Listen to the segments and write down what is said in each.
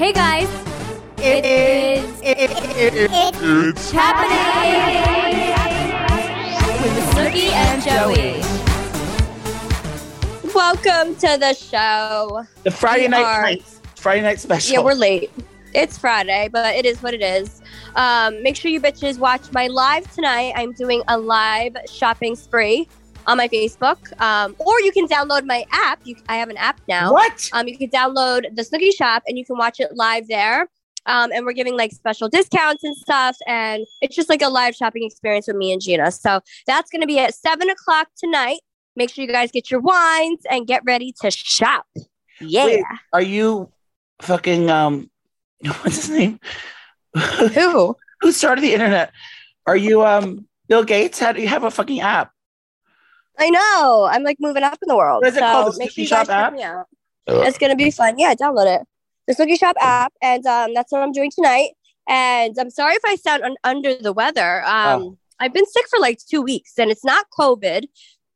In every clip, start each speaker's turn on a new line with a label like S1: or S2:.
S1: Hey guys,
S2: It is.
S1: it it it it's happening with Snooki and Joey.
S3: Welcome to the show.
S2: The Friday
S3: We
S2: night
S3: are-
S2: nights. Friday night special.
S3: Yeah, we're late. It's Friday, but it is what it is. Um, make sure you bitches watch my live tonight. I'm doing a live shopping spree on my Facebook, um, or you can download my app. You, I have an app now.
S2: What?
S3: Um, you can download the Snooki Shop and you can watch it live there. Um, and we're giving like special discounts and stuff. And it's just like a live shopping experience with me and Gina. So that's going to be at seven o'clock tonight. Make sure you guys get your wines and get ready to shop. Yeah.
S2: Wait. Are you fucking um? What's his name?
S3: Who?
S2: Who started the internet? Are you um Bill Gates? How do you have a fucking app?
S3: I know. I'm like moving up in the world.
S2: What is it
S3: so
S2: called? The
S3: make sure
S2: Snooki Shop app?
S3: check me out.
S2: Ugh.
S3: It's gonna be fun. Yeah, download it. The Snooki Shop app, and um, that's what I'm doing tonight. And I'm sorry if I sound un- under the weather. Um,
S2: Oh.
S3: I've been sick for like two weeks, and it's not COVID.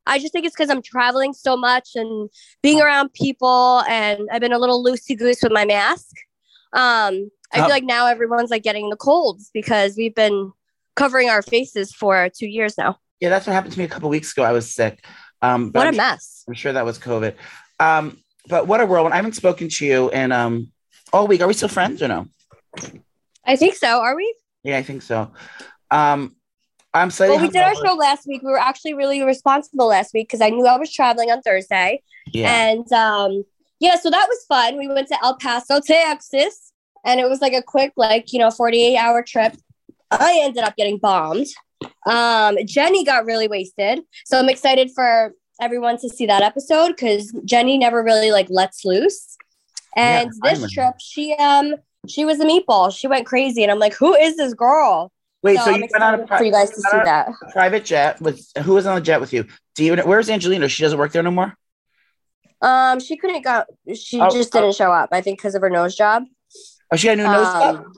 S3: I just think it's because I'm traveling so much and being
S2: Oh.
S3: around people, and I've been a little loosey goose with my mask. Um, I
S2: Oh.
S3: feel like now everyone's like getting the colds because we've been covering our faces for two years now.
S2: Yeah, that's what happened to me a couple weeks ago. I was sick. Um, but
S3: What a
S2: I'm,
S3: mess.
S2: I'm sure that was COVID. Um, but what a whirlwind! I haven't spoken to you in um all week. Are we still friends or no?
S3: I think so. Are we?
S2: Yeah, I think so. Um, I'm slightly.
S3: Well, we did our show last week. We were actually really responsible last week because I knew I was traveling on Thursday.
S2: Yeah.
S3: And um, yeah, so that was fun. We went to El Paso, Texas, and it was like a quick, like, you know, 48 hour trip. I ended up getting bombed. Um, Jenny got really wasted. So I'm excited for everyone to see that episode because Jenny never really like lets loose. And
S2: Yeah,
S3: this trip, she um she was a meatball. She went crazy, and I'm like, who is this girl?
S2: Wait, so,
S3: I'm
S2: you went on a, pri-
S3: for you guys to see that.
S2: private jet with who was on the jet with you? Do you? Where's Angelina? She doesn't work there no more.
S3: Um, she couldn't go. She
S2: Oh,
S3: just
S2: oh.
S3: didn't show up. I think because of her nose job.
S2: Oh, she got a new nose job.
S3: Um,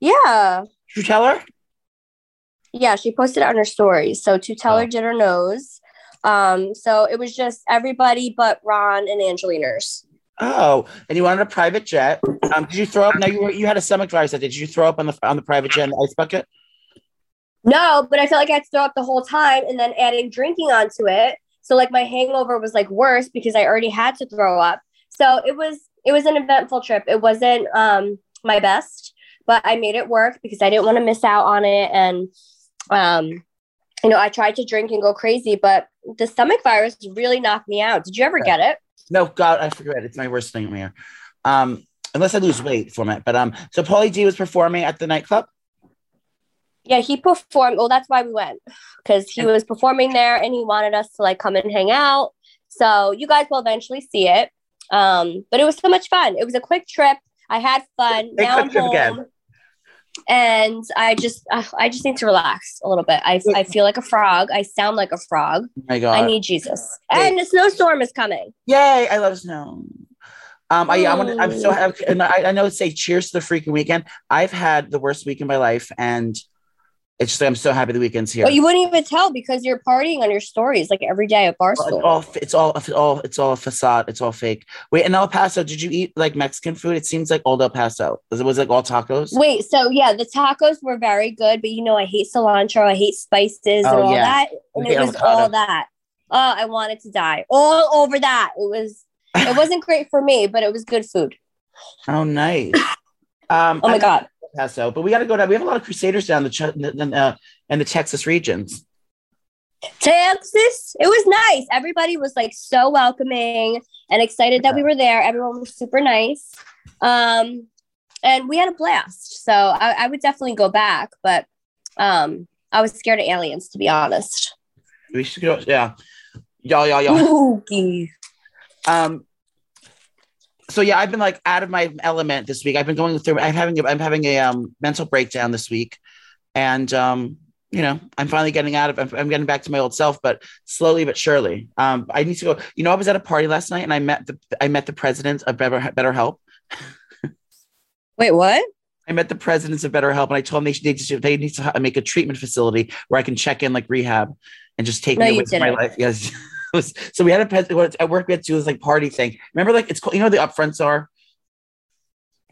S3: yeah,
S2: Did you tell her?
S3: Yeah. She posted it on her story. So to tell
S2: Oh.
S3: her did her nose. Um, so it was just everybody but Ron and Angelina's.
S2: Oh, and you wanted a private jet. Um, did you throw up? Now you were, you had a stomach virus. Did you throw up on the on the private jet in the ice bucket?
S3: No, but I felt like I had to throw up the whole time, and then adding drinking onto it. So like my hangover was like worse because I already had to throw up. So it was it was an eventful trip. It wasn't um my best, but I made it work because I didn't want to miss out on it. And um, you know, I tried to drink and go crazy, but the stomach virus really knocked me out. Did you ever get it?
S2: No, God, I forget. It's my worst nightmare. Um, unless I lose weight from it. But um, so Pauly D was performing at the nightclub.
S3: Yeah, he performed. Well, that's why we went because he was performing there and he wanted us to like come and hang out. So you guys will eventually see it. Um, but it was so much fun. It was a quick trip. I had fun. Now I'm home,
S2: again.
S3: And I just uh, I just need to relax a little bit. I I feel like a frog. I sound like a frog.
S2: Oh my God!
S3: I need Jesus.
S2: Hey.
S3: And the snowstorm is coming.
S2: Yay! I love snow. Um, I, I want. I'm so happy, and I, I know it's say cheers to the freaking weekend. I've had the worst week in my life, and it's just I'm so happy the weekend's here.
S3: But you wouldn't even tell because you're partying on your stories like every day at
S2: Well, it's all it's all it's all it's all a facade. It's all fake. Wait, in El Paso, did you eat like Mexican food? It seems like old El Paso. Was it was like all tacos?
S3: Wait, so yeah, the tacos were very good, but you know I hate cilantro, I hate spices and
S2: Oh,
S3: all
S2: yeah.
S3: that, and it was
S2: avocado.
S3: all that. Oh, I wanted to die all over that. It was. It wasn't great for me, but it was good food.
S2: Oh, nice. Um,
S3: Oh my god!
S2: Paso, but we got to go down. We have a lot of Crusaders down the the, uh, the Texas regions.
S3: Texas, it was nice. Everybody was like so welcoming and excited that we were there. Everyone was super nice, um, and we had a blast. So I, I would definitely go back, but um, I was scared of aliens, to be honest.
S2: We should go. Yeah, y'all, y'all, y'all. Um. So yeah, I've been like out of my element this week. I've been going through. I'm having. A, I'm having a um mental breakdown this week, and um, you know, I'm finally getting out of. I'm, I'm getting back to my old self, but slowly but surely. Um, I need to go. You know, I was at a party last night, and I met the. I met the president of Better Better Help.
S3: Wait, what?
S2: I met the presidents of BetterHelp, and I told them they should they, should, they need to make a treatment facility where I can check in like rehab and just take
S3: No,
S2: me away from my life. Yes. Was- so we had a pres- at work we had to do this like party thing. Remember, like it's called, you know, the upfronts are.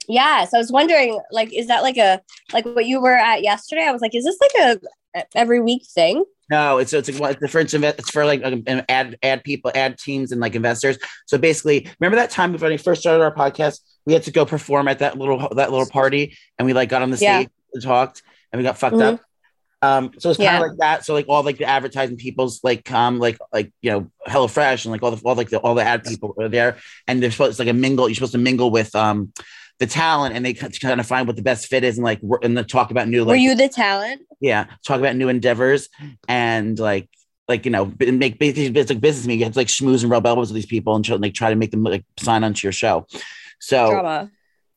S3: Yeah, so I was wondering, like, is that like a like what you were at yesterday? I was like, is this like a every week thing?
S2: No, it's it's like it's for it's for like um, ad ad people, ad teams, and like investors. So basically, remember that time when we first started our podcast, we had to go perform at that little that little party, and we like got on the
S3: Yeah.
S2: stage and talked, and we got fucked
S3: Mhm.
S2: up. Um, so it's kind of
S3: Yeah.
S2: like that. So like all like the advertising people's like come like like you know HelloFresh and like all the all like the all the ad people are there, and they're supposed it's like a mingle. You're supposed to mingle with um the talent, and they kind of find what the best fit is, and like and then talk about new like
S3: Were you the talent?
S2: yeah talk about new endeavors and like like you know make basically it's like business meeting you have to like schmooze and rub elbows with these people and try, like try to make them like sign onto your show so
S3: Drama.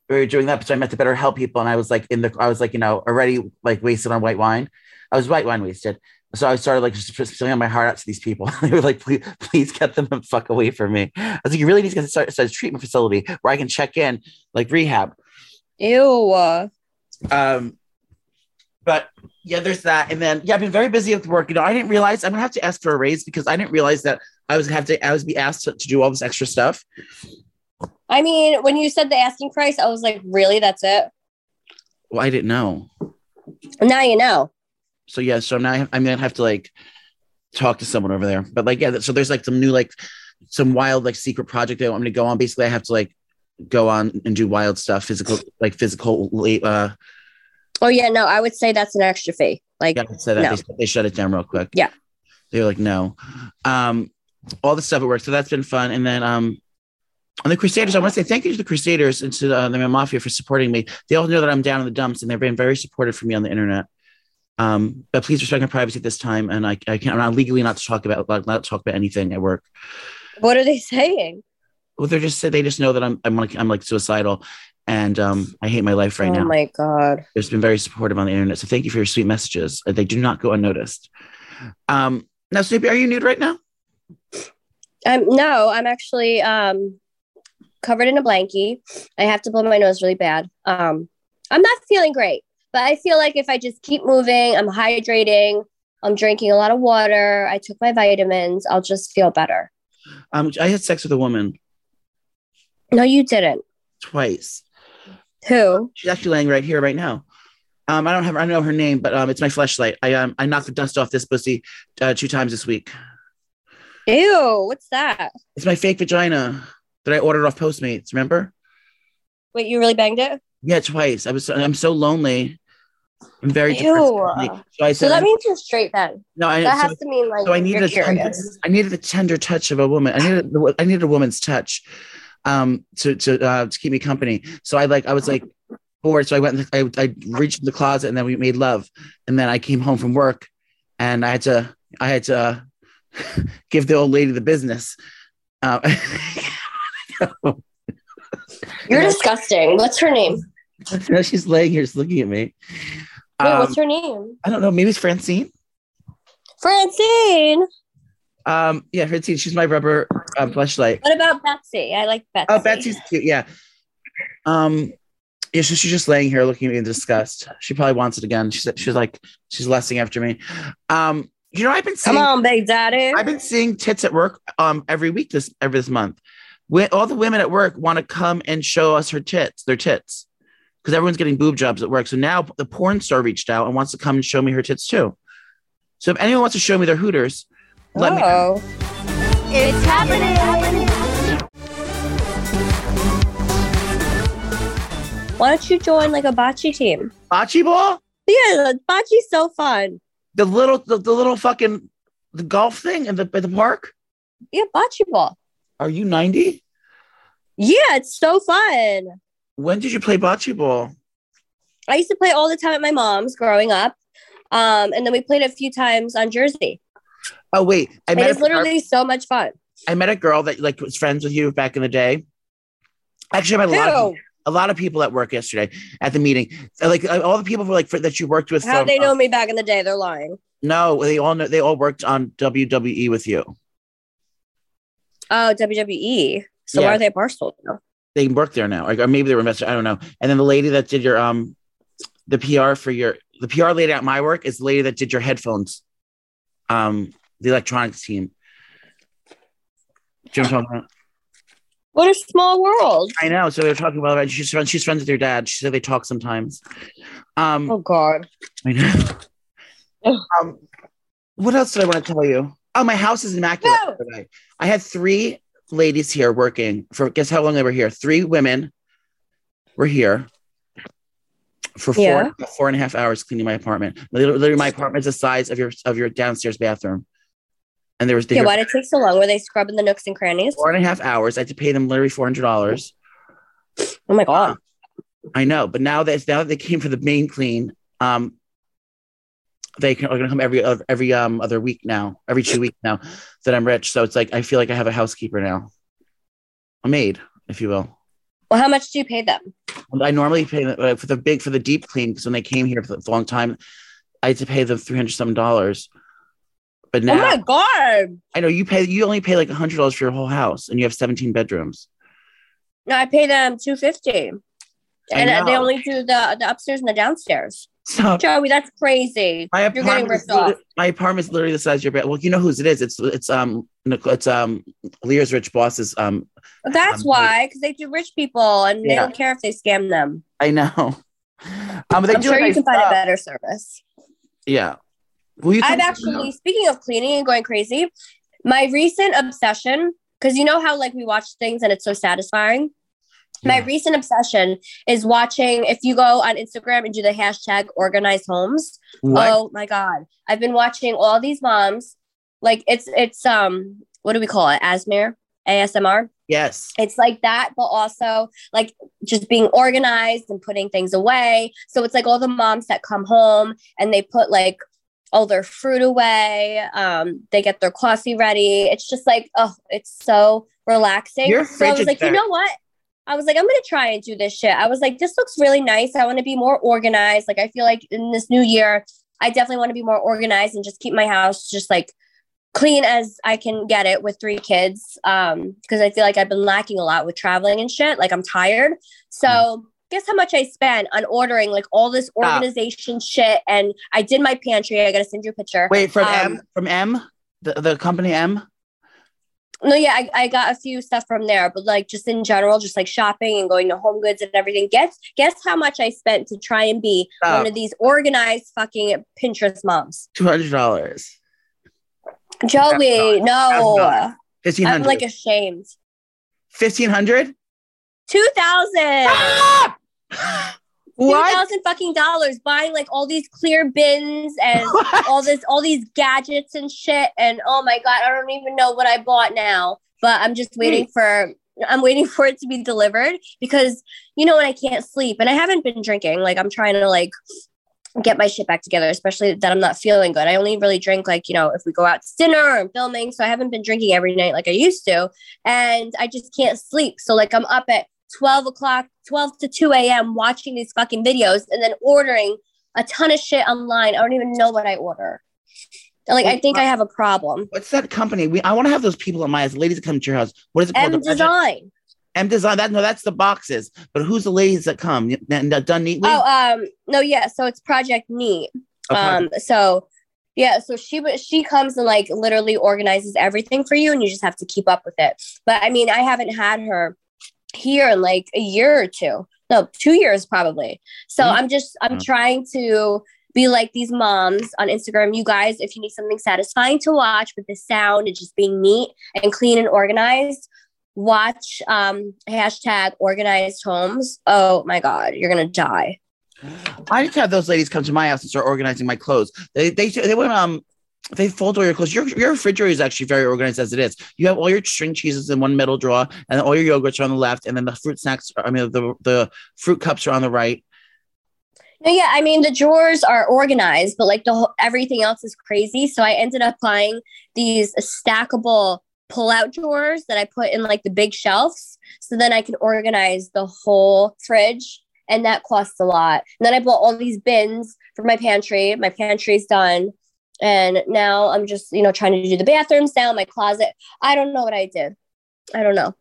S2: we were doing that so i met the better help people and i was like in the i was like you know already like wasted on white wine i was white wine wasted so I started like just filling my heart out to these people. they were like, please, please get them the fuck away from me. I was like, you really need to get start, start a treatment facility where I can check in, like rehab.
S3: Ew.
S2: Um, but yeah, there's that. And then yeah, I've been very busy with work. You know, I didn't realize I'm gonna have to ask for a raise because I didn't realize that I was gonna have to I was be asked to, to do all this extra stuff.
S3: I mean, when you said the asking price, I was like, really? That's it?
S2: Well, I didn't know.
S3: Now you know.
S2: So yeah, so now I, I'm gonna have to like talk to someone over there. But like yeah, so there's like some new like some wild like secret project they want me to go on. Basically, I have to like go on and do wild stuff, physical like physical uh
S3: Oh yeah, no, I would say that's an extra fee. Like,
S2: Yeah, I that
S3: No.
S2: they, they shut it down real quick.
S3: Yeah.
S2: They were like, no. Um, all the stuff at work. So that's been fun. And then um on the Crusaders, I want to say thank you to the Crusaders and to uh, the Mafia for supporting me. They all know that I'm down in the dumps and they've been very supportive for me on the internet. Um, but please respect my privacy at this time. And I, I can't, I'm not legally not to talk about, like, not talk about anything at work.
S3: what are they saying?
S2: Well, they're just they just know that I'm, I'm like, I'm like suicidal and um, I hate my life right
S3: oh
S2: now.
S3: Oh my god.
S2: It's been very supportive on the internet. So thank you for your sweet messages. Uh, They do not go unnoticed. Um, now, Snoopy, are you nude right now?
S3: Um, no, I'm actually um covered in a blankie. I have to blow my nose really bad. Um, I'm not feeling great, but I feel like if I just keep moving, I'm hydrating, I'm drinking a lot of water, I took my vitamins, I'll just feel better.
S2: Um, I had sex with a woman
S3: No, you didn't.
S2: twice.
S3: Who?
S2: She's actually laying right here, right now. Um, I don't have, I don't know her name, but um, it's my Fleshlight. I um, I knocked the dust off this pussy uh, two times this week.
S3: Ew, what's that?
S2: It's my fake vagina that I ordered off Postmates. Remember?
S3: Wait, you really banged it?
S2: Yeah, twice. I was, I'm so lonely. I'm very. So I
S3: So
S2: said,
S3: that means you're straight then.
S2: no, I,
S3: That
S2: so-
S3: has to mean like
S2: so I needed a tender. I needed the tender touch of a woman. I needed the- I needed a woman's touch um to to uh, to keep me company. So I like I was like bored. So I went and I, I reached in the closet and then we made love. And then I came home from work and I had to I had to give the old lady the business. Uh,
S3: You're disgusting. What's her name?
S2: now she's laying here just looking at me.
S3: Wait,
S2: Um,
S3: what's her name?
S2: I don't know. Maybe it's Francine.
S3: Francine.
S2: Um, yeah, Francine. She's my rubber uh, Fleshlight.
S3: What about Betsy? I like Betsy.
S2: Oh, Betsy's cute. Yeah. Um, yeah, so she's just laying here looking at me in disgust. She probably wants it again. She's she's like she's lusting after me. Um, you know, I've been seeing
S3: Come on, Big Daddy.
S2: I've been seeing tits at work um every week this every this month. When all the women at work want to come and show us her tits, their tits, because everyone's getting boob jobs at work. So now the porn star reached out and wants to come and show me her tits too. So if anyone wants to show me their hooters, let me. know.
S3: oh.
S1: It's happening.
S3: Why don't you join like a bocce team?
S2: Bocce ball,
S3: Yeah, bocce's so fun.
S2: the little the, the little fucking the golf thing in the at the park.
S3: Yeah, bocce ball.
S2: Are you ninety?
S3: Yeah, it's so fun.
S2: When did you play bocce ball?
S3: I used to play all the time at my mom's growing up. Um, and then we played a few times on Jersey.
S2: Oh wait, I
S3: It
S2: met
S3: is
S2: a,
S3: literally so much fun.
S2: I met a girl that like was friends with you back in the day. Actually, I met a lot, of, a lot of people at work yesterday at the meeting. Like uh, all the people were like for, that you worked with.
S3: How
S2: from,
S3: they know
S2: uh,
S3: me back in the day? They're lying.
S2: no, they all know. They all worked on WWE with you.
S3: Oh, WWE. So
S2: Yeah.
S3: why are they Barstool? now?
S2: They work there now, or, or maybe they were invested. I don't know. And then the lady that did your um, the PR for your the PR lady at my work is the lady that did your headphones. Um, the electronics team. Do you know what I'm talking about?
S3: What a small world.
S2: I know. So we were talking about it. She's friends. She's friends with your dad. She said they talk sometimes. Um,
S3: Oh God.
S2: I know. Um, what else did I want to tell you? Oh, my house is immaculate.
S3: No.
S2: today. I had three ladies here working for. Guess how long they were here? Three women were here for four
S3: Yeah.
S2: four and a half hours cleaning my apartment. Literally, my apartment's the size of your of your downstairs bathroom, and there was
S3: Yeah, why did it take so long? Were they scrubbing the nooks and crannies?
S2: four and a half hours. I had to pay them literally four hundred dollars.
S3: Oh my God.
S2: I know, but now that now that they came for the main clean, um, they can, are going to come every every um other week now, every two weeks now that I'm rich. So it's like I feel like I have a housekeeper now, a maid, if you will.
S3: Well, how much do you pay them?
S2: I normally pay them, uh, for the big for the deep clean because when they came here for a long time, I had to pay them three hundred some dollars. But now
S3: oh my God.
S2: I know you pay you only pay like hundred dollars for your whole house, and you have seventeen bedrooms.
S3: No, I pay them two fifty, and uh, they only do the the upstairs and the downstairs.
S2: So
S3: Joey, that's crazy.
S2: My
S3: You're getting ripped off.
S2: my apartment is literally the size of your bed. Well, you know whose it is. It's it's um it's um Lear's rich boss's um.
S3: That's
S2: Um,
S3: why, because they do rich people, and they don't care if they scam them.
S2: I know. Um, they
S3: I'm
S2: do
S3: sure you
S2: nice
S3: can find a better service.
S2: Yeah. You
S3: I've actually, speaking of cleaning and going crazy, my recent obsession, because you know how like we watch things and it's so satisfying. My recent obsession is watching. If you go on Instagram and do the hashtag organized homes,
S2: What?
S3: oh my god, I've been watching all these moms. Like it's it's um what do we call it? Asmr, ASMR.
S2: Yes.
S3: It's like that, but also like just being organized and putting things away. So it's like all the moms that come home and they put like all their fruit away. Um, they get their coffee ready. It's just like, oh, it's so relaxing.
S2: Your
S3: so I was like, you know what? I was like, I'm gonna try and do this shit. I was like, this looks really nice. I want to be more organized. Like, I feel like in this new year, I definitely want to be more organized and just keep my house just like clean as I can get it with three kids. Um, because I feel like I've been lacking a lot with traveling and shit. Like I'm tired. So guess how much I spent on ordering like all this
S2: Stop.
S3: organization shit. And I did my pantry. I gotta send you a picture.
S2: Wait from
S3: Um,
S2: M from M the the company M.
S3: No, yeah, I, I got a few stuff from there, but like just in general, just like shopping and going to Home Goods and everything. Guess guess how much I spent to try and be one of these organized fucking Pinterest moms.
S2: Two hundred dollars.
S3: Joey, no,
S2: Fifteen
S3: I'm like ashamed.
S2: Fifteen hundred.
S3: Two thousand.
S2: Ah!
S3: Two
S2: What?
S3: thousand fucking dollars. Buying like all these clear bins and all this all these gadgets and shit and oh my god i don't even know what i bought now but i'm just waiting for i'm waiting for it to be delivered because you know when i can't sleep and i haven't been drinking. Like i'm trying to like get my shit back together especially that i'm not feeling good. I only really drink like you know if we go out to dinner and filming so i haven't been drinking every night like i used to and i just can't sleep. So like i'm up at 12 o'clock 12 to 2 a.m watching these fucking videos and then ordering a ton of shit online. I don't even know what I order. And, Like I think I have a problem.
S2: What's that company? We I want to have those people in my house. Ladies that come to your house. What is it called?
S3: M design.
S2: M design. That no, that's the boxes. But who's the ladies that come? And done neatly.
S3: Oh, um, no, yeah. So it's Project Neat.
S2: Okay.
S3: Um, so yeah, so she she comes and like literally organizes everything for you, and you just have to keep up with it. But I mean, I haven't had her here in like a year or two. No, two years probably. So
S2: Mhm.
S3: I'm just I'm
S2: Yeah.
S3: trying to be like these moms on Instagram. You guys, if you need something satisfying to watch with the sound and just being neat and clean and organized, watch um hashtag organized homes. Oh my god, you're gonna die.
S2: I just have those ladies come to my house and start organizing my clothes. They they they went um they fold all your clothes. Your your refrigerator is actually very organized as it is. You have all your string cheeses in one middle drawer, and all your yogurts are on the left, and then the fruit snacks. Are, I mean, the the fruit cups are on the right.
S3: No, yeah, I mean the drawers are organized, but like the whole everything else is crazy. So I ended up buying these stackable pull-out drawers that I put in like the big shelves, so then I can organize the whole fridge, and that costs a lot. And then I bought all these bins for my pantry. My pantry's done, and now I'm just you know trying to do the bathrooms down, my closet. I don't know what I did. I don't know.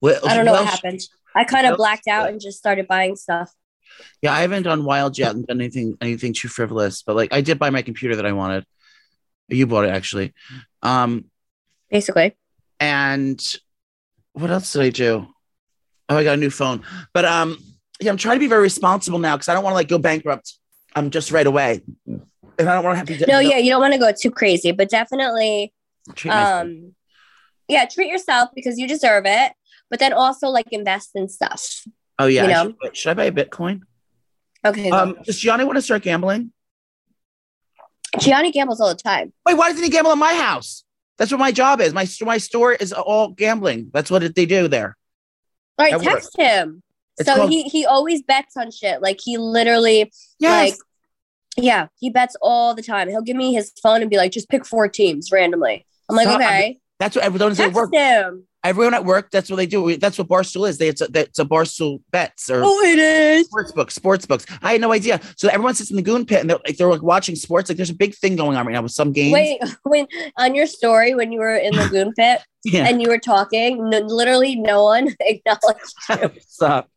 S2: What,
S3: I don't know what happened. I kind of blacked out and just started buying stuff.
S2: Yeah, I haven't done wild yet and done anything anything too frivolous, but like I did buy my computer that I wanted. You bought it actually. Um
S3: Basically,
S2: and what else did I do? Oh, I got a new phone. But um, yeah, I'm trying to be very responsible now because I don't want to like go bankrupt. Um, just right away, and I don't want to have to.
S3: No, yeah, you don't want to go too crazy, but definitely,
S2: treat
S3: um, yeah, treat yourself because you deserve it. But then also like invest in stuff.
S2: oh yeah,
S3: you know.
S2: should, should I buy a Bitcoin?
S3: Okay.
S2: Um, does Jionni want to start gambling?
S3: Jionni gambles all the time.
S2: Wait, why doesn't he gamble in my house? That's what my job is. My my store is all gambling. That's what they do there.
S3: All right,
S2: work.
S3: text him.
S2: It's
S3: so
S2: called-
S3: he he always bets on shit. Like he literally
S2: Yes.
S3: like yeah, he bets all the time. He'll give me his phone and be like, just pick four teams randomly. I'm like,
S2: Stop.
S3: okay.
S2: that's what everyone at work.
S3: him.
S2: Everyone at work. That's what they do. That's what Barstool is. They it's a, it's a Barstool bets or
S3: Oh, it is.
S2: sports books. Sports books. I had no idea. So everyone sits in the goon pit and they're like they're like watching sports. Like there's a big thing going on right now with some games.
S3: Wait, when on your story when you were in the goon pit
S2: yeah.
S3: and you were talking, no, literally no one acknowledged you.
S2: Stop.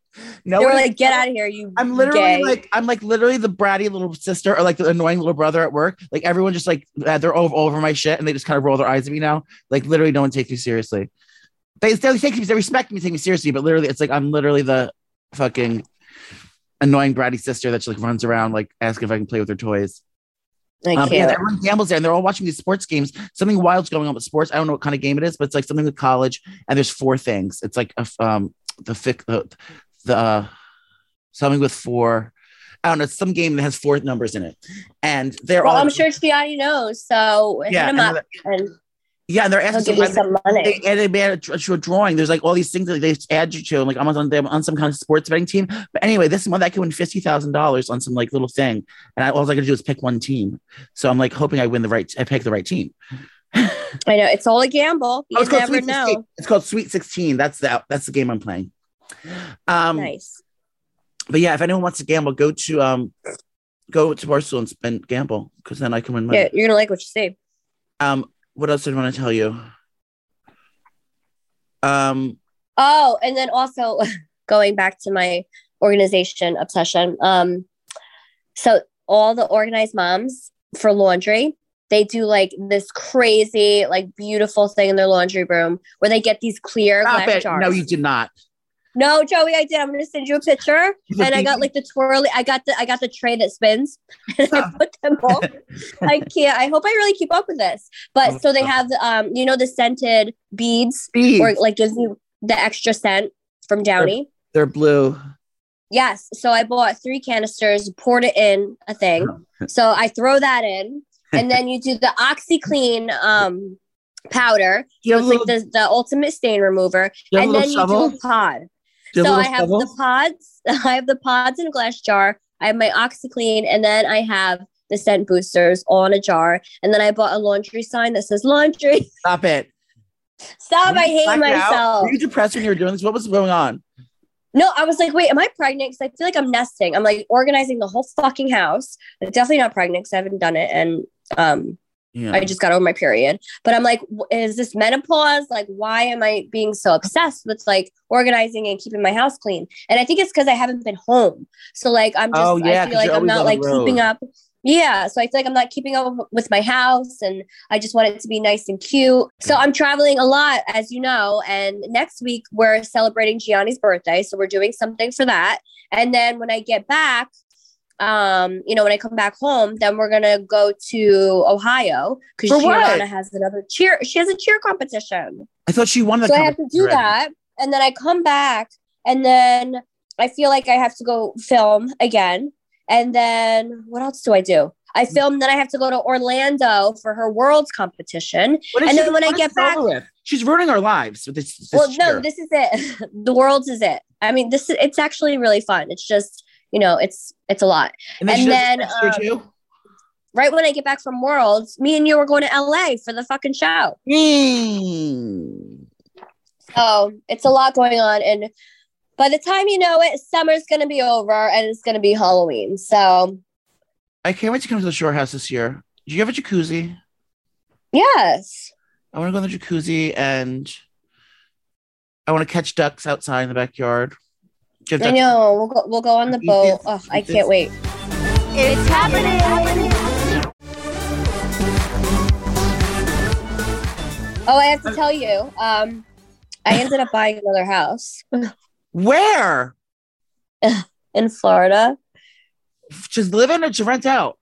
S2: No,
S3: they were like, "Get out of here, you."
S2: I'm literally
S3: gay."
S2: like I'm like literally the bratty little sister or like the annoying little brother at work. Like everyone just like they're over over my shit and they just kind of roll their eyes at me now. Like literally, no one takes me seriously. They they take me, they respect me, take me seriously, but literally, it's like I'm literally the fucking annoying bratty sister that just like runs around like asking if I can play with her toys.
S3: I
S2: Um, yeah, everyone gambles there, and they're all watching these sports games. Something wild's going on with sports. I don't know what kind of game it is, but it's like something with college. And there's four things. It's like a, um the fic the the uh, something with four. I don't know. It's some game that has four numbers in it, and they're
S3: well,
S2: all.
S3: I'm sure Jionni knows. So
S2: Yeah,
S3: hit him
S2: and
S3: up and
S2: yeah, and they're asking
S3: you
S2: some-
S3: some money.
S2: they, and they made a, to a drawing. There's like all these things that they add you to. I'm like, I'm on, I'm on some kind of sports betting team. But anyway, this month I could win fifty thousand dollars on some like little thing, and I, all I got to do is pick one team. So I'm like hoping I win the right. I pick the right team.
S3: I know it's all a gamble. You
S2: Oh, it's called
S3: never
S2: Sweet
S3: know.
S2: 16. It's called Sweet 16. That's the that's the game I'm playing. Um,
S3: nice.
S2: but yeah, if anyone wants to gamble, go to um, go to Barstool and, and gamble because then I can win money.
S3: Yeah, you're gonna like what you see.
S2: Um, what else did I want to tell you? Um,
S3: Oh, and then also going back to my organization obsession. Um, so all the organized moms for laundry, they do like this crazy, like beautiful thing in their laundry room where they get these clear
S2: stop
S3: glass
S2: it.
S3: jars.
S2: No, you did not.
S3: No, Joey, I did. I'm gonna send you a picture. And I got like the twirly. I got the I got the tray that spins. And I put them all. I can't. I hope I really keep up with this. But
S2: Oh,
S3: so they
S2: stop.
S3: have um, you know, the scented beads,
S2: Beads.
S3: or like gives you the extra scent from Downy.
S2: They're blue.
S3: Yes. So I bought three canisters, poured it in a thing. So I throw that in, and then you do the OxiClean um powder.
S2: You
S3: So it's
S2: a
S3: like the, the ultimate stain remover. And then
S2: little
S3: you
S2: shovel?
S3: do a pod. So I have the pods. I have the pods in a glass jar. I have my OxiClean, and then I have the scent boosters in a jar. And then I bought a laundry sign that says laundry.
S2: Stop it.
S3: Stop! I hate
S2: blacked out?
S3: myself.
S2: Were you depressed when you were doing this? What was going on?
S3: No, I was like, wait, am I pregnant? Because I feel like I'm nesting. I'm like organizing the whole fucking house. I'm definitely not pregnant because I haven't done it, and um,
S2: Yeah.
S3: I just got over my period. But I'm like, is this menopause? Like, why am I being so obsessed with like organizing and keeping my house clean? And I think it's because I haven't been home. So like, I'm just,
S2: Oh, yeah,
S3: I feel like I'm not like
S2: road.
S3: keeping up. Yeah, so I feel like I'm not keeping up with my house, and I just want it to be nice and cute. So I'm traveling a lot, as you know. And next week we're celebrating Jionni's birthday, so we're doing something for that. And then when I get back, um, you know, when I come back home, then we're gonna go to Ohio because? Gianna has another cheer. She has a cheer competition,
S2: I thought she won the
S3: so I have to do
S2: already.
S3: that, and then I come back, and then I feel like I have to go film again, and then what else do I do? I film, then I have to go to Orlando for her world's competition. And
S2: she-
S3: then when I get back-
S2: with? she's ruining our lives with this. this
S3: well, no, this is it. the world's is it. I mean, this is it's actually really fun. It's just you know, it's it's a lot.
S2: and
S3: and then,
S2: this next year
S3: um. Right when I get back from Worlds, me and you are going to LA for the fucking show.
S2: Mm.
S3: So it's a lot going on. And by the time you know it, summer's to be over and it's to be Halloween. So,
S2: I can't wait to come to the shore house this year. Do you have a jacuzzi?
S3: yes.
S2: I want to go in the jacuzzi and I want to catch ducks outside in the backyard. Do
S3: I know. We'll go, we'll go on the boat.
S2: this,
S3: Oh, I can't
S2: this.
S3: wait.
S1: It's happening.
S3: Oh, I have to tell you. Um, I ended up buying another house
S2: Where?
S3: in Florida.
S2: Just live in or to rent out?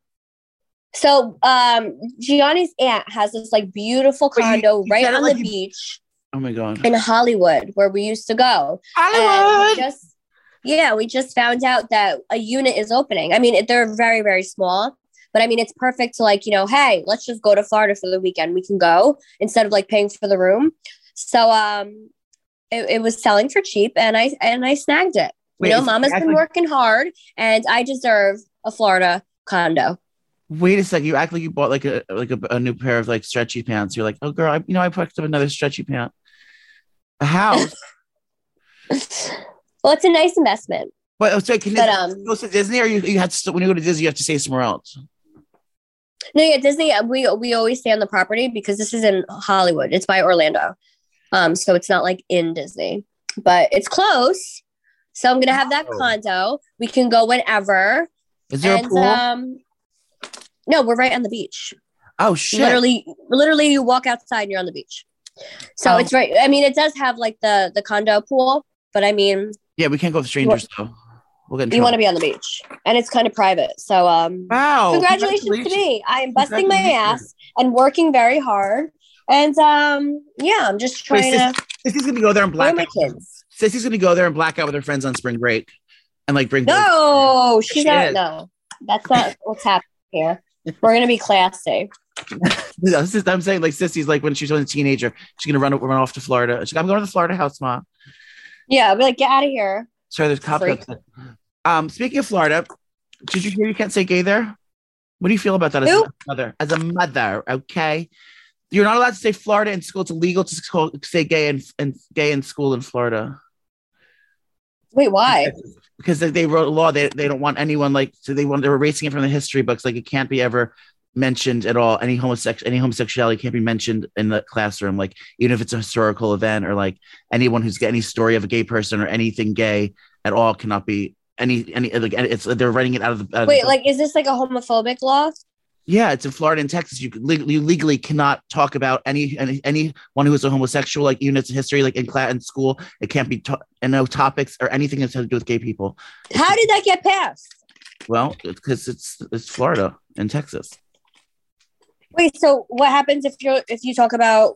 S3: So um Jionni's aunt has this like beautiful
S2: But you-
S3: condo
S2: you
S3: right on
S2: like
S3: the
S2: you-
S3: beach
S2: Oh my god.
S3: in Hollywood where we used to go. And we
S2: Hollywood.
S3: just yeah, we just found out that a unit is opening. I mean, they're very very small, but I mean it's perfect to like, you know, hey, let's just go to Florida for the weekend. We can go instead of like paying for the room. So um it, it was selling for cheap and I and I snagged it.
S2: Wait,
S3: you know, mama's been working hard and I deserve a Florida condo.
S2: Wait a second. You act like you bought like a like a, a new pair of like stretchy pants. You're like, oh girl, I, you know, I picked up another stretchy pant. A house.
S3: well, it's a nice investment.
S2: But oh, sorry, can
S3: But,
S2: you
S3: um,
S2: go to Disney or you, you had to when you go to Disney you have to stay somewhere else?
S3: No, yeah, Disney. uh, We we always stay on the property because this is in Hollywood. It's by Orlando, um, so it's not like in Disney, but it's close. So I'm gonna have that
S2: Oh.
S3: condo. We can go whenever.
S2: Is there
S3: and
S2: a pool?
S3: um, no, we're right on the beach.
S2: oh shit.
S3: Literally, literally, you walk outside and you're on the beach. So
S2: Oh.
S3: it's right. I mean, it does have like the the condo pool, but I mean,
S2: Yeah, we can't go with strangers though. We'll get in
S3: you want to be on the beach, and it's kind of private. So um,
S2: Wow.
S3: congratulations, to me. I am busting my ass and working very hard. And um, yeah, I'm just
S2: Wait,
S3: trying
S2: sis-
S3: to
S2: Sissy's gonna go there and black
S3: my
S2: out.
S3: kids.
S2: Sissy's gonna go there and black out with her friends on spring break. And like bring
S3: No, she's
S2: She
S3: not.
S2: is.
S3: No, that's not what's happening here. We're gonna be classy.
S2: No, is- I'm saying like Sissy's like when she she's a teenager, she's gonna run run off to Florida. She's like, I'm going to the Florida house, mom.
S3: Yeah, be like, get out of here.
S2: Sorry, there's cops. Um, speaking of Florida, did you hear you can't say gay there? What do you feel about that as
S3: Who?
S2: a mother? As a mother, okay. You're not allowed to say Florida in school. It's illegal to say gay and and gay in school in Florida
S3: Wait, why?
S2: because they, they wrote a law. They, they don't want anyone like so they want they're erasing it from the history books. Like it can't be ever mentioned at all. Any homosexual any homosexuality can't be mentioned in the classroom. Like even if it's a historical event or like anyone who's got any story of a gay person or anything gay at all cannot be any any like it's they're writing it out of the out of
S3: Wait,
S2: the-
S3: like, is this like a homophobic law?
S2: yeah it's in Florida and Texas you, you legally cannot talk about any any anyone who is a homosexual like units in history like in class in school it can't be ta- and no topics or anything that's to do with gay people
S3: How did that get passed?
S2: well because it's it's Florida and Texas
S3: Wait, so what happens if you're if you talk about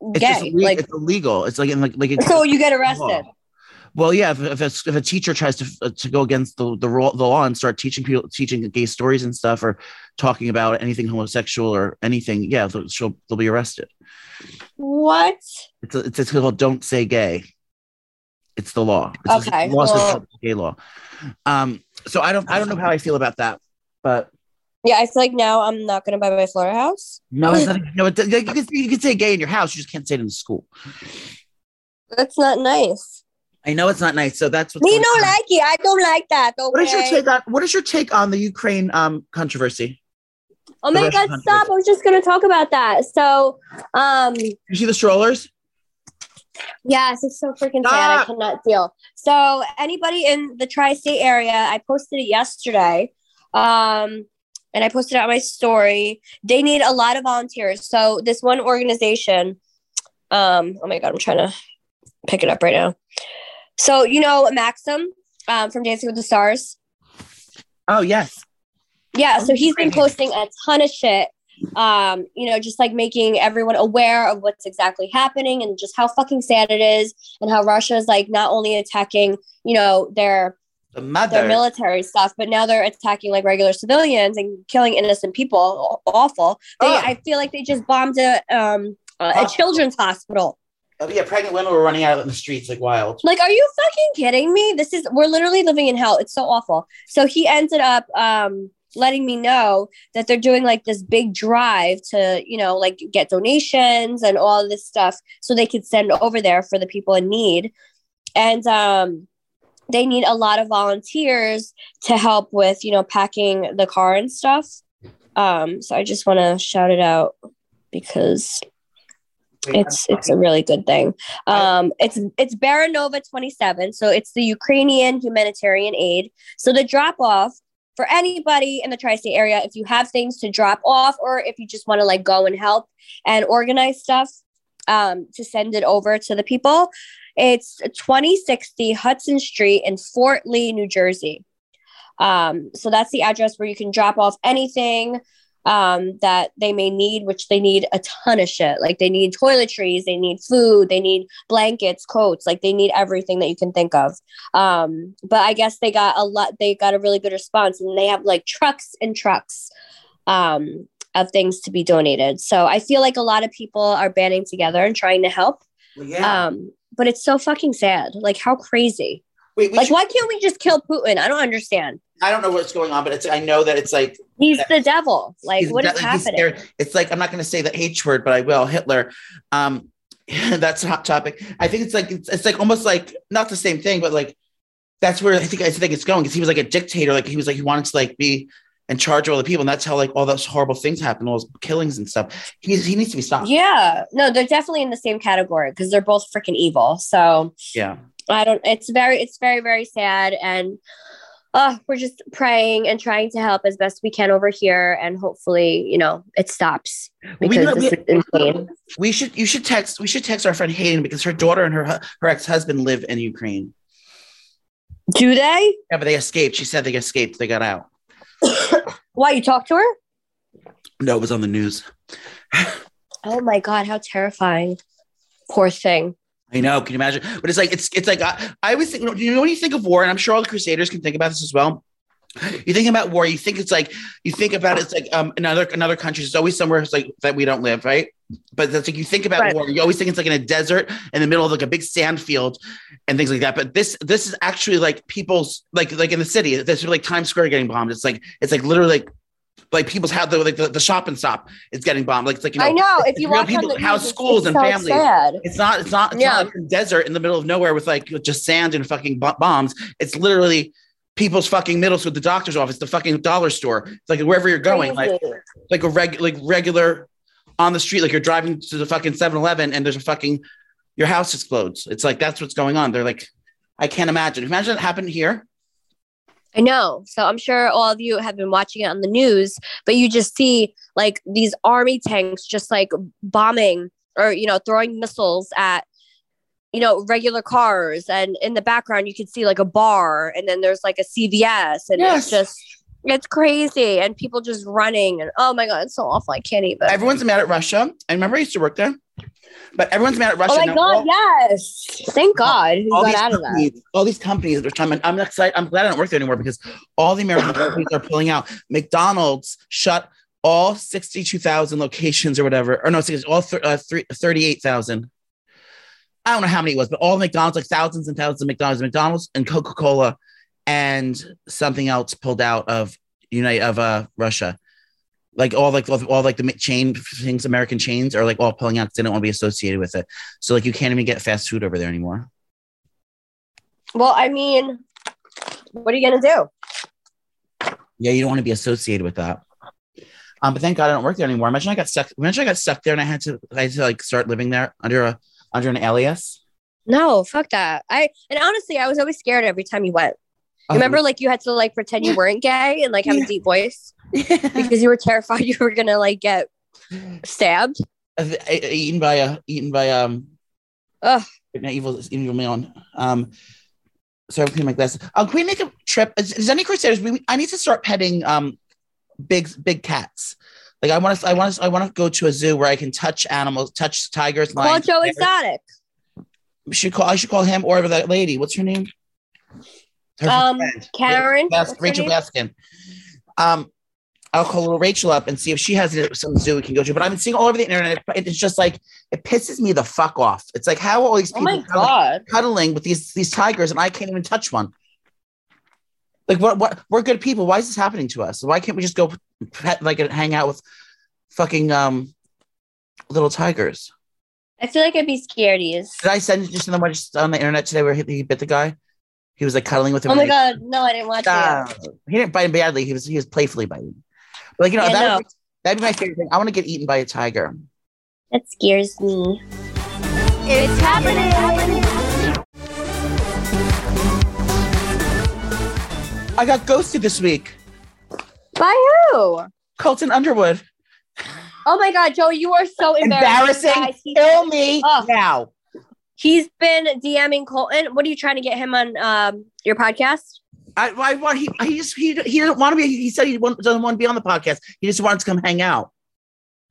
S2: it's
S3: gay? Like,
S2: it's illegal it's like in like like it's
S3: so you get arrested.
S2: Well, yeah, if, if, a, if a teacher tries to uh, to go against the the, ro- the law and start teaching people teaching gay stories and stuff, or talking about anything homosexual or anything, yeah, they'll, she'll they'll be arrested.
S3: What?
S2: It's a, it's, it's called "Don't Say Gay." It's the law. It's
S3: Okay,
S2: law
S3: well-
S2: gay law. Um, so I don't I don't know how I feel about that, but
S3: Yeah, I feel like now I'm not gonna buy my Florida house.
S2: no, it's not, no, it, you can you can say gay in your house, you just can't say it in the school.
S3: That's not nice.
S2: I know it's not nice, so that's
S3: Me
S2: going
S3: don't
S2: on.
S3: like it. I don't like that. Okay.
S2: What is your take on what is your take on the Ukraine um controversy?
S3: Oh
S2: the
S3: my
S2: Russian
S3: god, stop. I was just gonna talk about that. So um
S2: You see the strollers?
S3: yes, it's so freaking sad. I cannot deal. So anybody in the tri-state area, I posted it yesterday. Um and I posted it on my story. They need a lot of volunteers. So this one organization, um, oh my god, I'm trying to pick it up right now. So you know Maksim um, from Dancing with the Stars.
S2: Oh yes.
S3: Yeah, so he's been posting a ton of shit. Um, you know, just like making everyone aware of what's exactly happening and just how fucking sad it is and how Russia is like not only attacking, you know, their
S2: The
S3: their military stuff, but now they're attacking like regular civilians and killing innocent people. Awful. They,
S2: Oh.
S3: I feel like they just bombed a um a, a children's hospital.
S2: Oh, yeah, pregnant women were running out in the streets like wild.
S3: Like, are you fucking kidding me? This is we're literally living in hell. It's so awful. So he ended up um letting me know that they're doing like this big drive to, you know, like get donations and all this stuff so they could send over there for the people in need. And um they need a lot of volunteers to help with, you know, packing the car and stuff. Um so I just want to shout it out because it's it's a really good thing. Um, it's it's Baranova 27, so it's the Ukrainian humanitarian aid. So the drop off for anybody in the tri-state area, if you have things to drop off, or if you just want to like go and help and organize stuff, um, to send it over to the people. It's 2060 Hudson Street in Fort Lee, New Jersey. Um, so that's the address where you can drop off anything um, that they may need, which they need a ton of shit. Like they need toiletries, they need food, they need blankets, coats, like they need everything that you can think of. Um, but I guess they got a lot, they got a really good response and they have like trucks and trucks um, of things to be donated. So I feel like a lot of people are banding together and trying to help.
S2: Well, yeah.
S3: Um, but it's so fucking sad. Like how crazy.
S2: Wait,
S3: Like
S2: should-
S3: why can't we just kill Putin? I don't understand.
S2: I don't know what's going on, but it's I know that it's like
S3: He's the devil. Like what is
S2: definitely- he's
S3: happening?
S2: It's like I'm not going to say the H word, but I will. Hitler. Um, that's a hot topic. I think it's like it's, it's like almost like not the same thing, but like that's where I think I think it's going because he was like a dictator. Like he was like he wanted to like be in charge all the people, and that's how like all those horrible things happen, all those killings and stuff. He's he needs to be stopped.
S3: Yeah, no, they're definitely in the same category because they're both freaking evil. So
S2: Yeah.
S3: I don't. It's very, it's very, very sad, and uh, we're just praying and trying to help as best we can over here, and hopefully, you know, it stops
S2: We
S3: because this
S2: we-
S3: insane.
S2: We should you should text we should text our friend Hayden because her daughter and her her ex husband live in Ukraine.
S3: Do they?
S2: Yeah, but they escaped. She said they escaped. They got out.
S3: Why you talk to her?
S2: No, it was on the news.
S3: Oh my god, how terrifying! Poor thing.
S2: I know. Can you imagine? But it's like it's it's like I, I always think. You know, when you think of war, and I'm sure all the Crusaders can think about this as well. You think about war. You think it's like you think about it, it's like um another another country. It's always somewhere it's like that we don't live, right? But that's like you think about
S3: Right.
S2: war. You always think it's like in a desert in the middle of like a big sand field and things like that. But this this is actually like people's like like in the city. this is like Times Square getting bombed. It's like it's like literally like like people's house like the, the shop and stop is getting bombed. Like it's like you know
S3: I know. If you watch
S2: people,
S3: the
S2: how schools and
S3: so
S2: families.
S3: sad.
S2: It's not. It's not. It's
S3: Yeah.
S2: not like a desert in the middle of nowhere with like just sand and fucking bombs. It's literally people's fucking middle school, the doctor's office, the fucking dollar store. It's like wherever you're going, like like a reg like regular on the street, like you're driving to the fucking 7-Eleven and there's a fucking your house explodes. It's like that's what's going on. They're like, I can't imagine. Imagine that happened here.
S3: I know. So I'm sure all of you have been watching it on the news, but you just see like these army tanks just like bombing or, you know, throwing missiles at, you know, regular cars. And in the background, you can see like a bar and then there's like a CVS and
S2: Yes.
S3: it's just, it's crazy. And people just running. And oh my God, it's so awful. I can't even.
S2: Everyone's mad at Russia. I remember I used to work there, but everyone's mad at Russia.
S3: oh my
S2: now.
S3: God,
S2: All-
S3: yes. Thank God we
S2: all
S3: got
S2: these
S3: out of that.
S2: companies, all these companies that are trying. I'm excited. I'm glad I don't work there anymore because all the American companies are pulling out. McDonald's shut all 62,000 locations or whatever, or no, it's all th- uh, three- 38,000. I don't know how many it was, but all McDonald's, like thousands and thousands of McDonald's, McDonald's and Coca Cola, and something else pulled out of Unite of uh, Russia. Like all like all, all like the chain things, American chains are like all pulling out because they don't want to be associated with it. So like you can't even get fast food over there anymore.
S3: Well, I mean, what are you to do?
S2: Yeah, you don't want to be associated with that. Um, but thank God I don't work there anymore. Imagine I got stuck. Imagine I got stuck there and I had to, I had to like start living there under a under an alias.
S3: No, fuck that. I and honestly, I was always scared every time you went.
S2: Oh,
S3: Remember, like you had to like pretend you weren't gay and like have
S2: Yeah.
S3: a deep voice because you were terrified you were gonna like get stabbed.
S2: eaten by a eaten by um,
S3: Ugh.
S2: no, evil evil man. Um, sorry, I'm cleaning my glasses. Um, can we make a trip? Is, is any Crusaders? We, I need to start petting um, big big cats. Like I want to, I want to, I want to go to a zoo where I can touch animals, touch tigers,
S3: Call
S2: lions.
S3: Joe
S2: bears.
S3: Exotic.
S2: should call. I should call him or that lady. What's her name? Her
S3: Um,
S2: friend.
S3: Karen.
S2: Rachel
S3: name?
S2: Baskin. Um, I'll call little Rachel up and see if she has some zoo we can go to. But I've been seeing all over the internet. It's just like it pisses me the fuck off. It's like how are all these
S3: Oh
S2: people
S3: my god.
S2: cuddling with these these tigers and I can't even touch one. Like what? What? We're good people. Why is this happening to us? Why can't we just go like hang out with fucking um little tigers?
S3: I feel like I'd be scaredies.
S2: Did I send you something just on the internet today where he, he bit the guy? He was like cuddling with him.
S3: Oh my
S2: and
S3: god, no, I didn't watch it.
S2: he didn't bite him badly. He was he was playfully biting. But like you know
S3: Yeah,
S2: that
S3: no.
S2: would, that'd be my favorite thing. I want to get eaten by a tiger.
S3: That scares me.
S1: It's happening.
S2: I got ghosted this week.
S3: By who?
S2: Colton Underwood.
S3: Oh my god, Joey, you are so embarrassing.
S2: Embarrassing. Kill me
S3: Oh.
S2: now.
S3: he's been DMing Colton. What are you trying to get him on um your podcast?
S2: I, I want he he just he he didn't want to be. He said he doesn't want to be on the podcast. He just wanted to come hang out.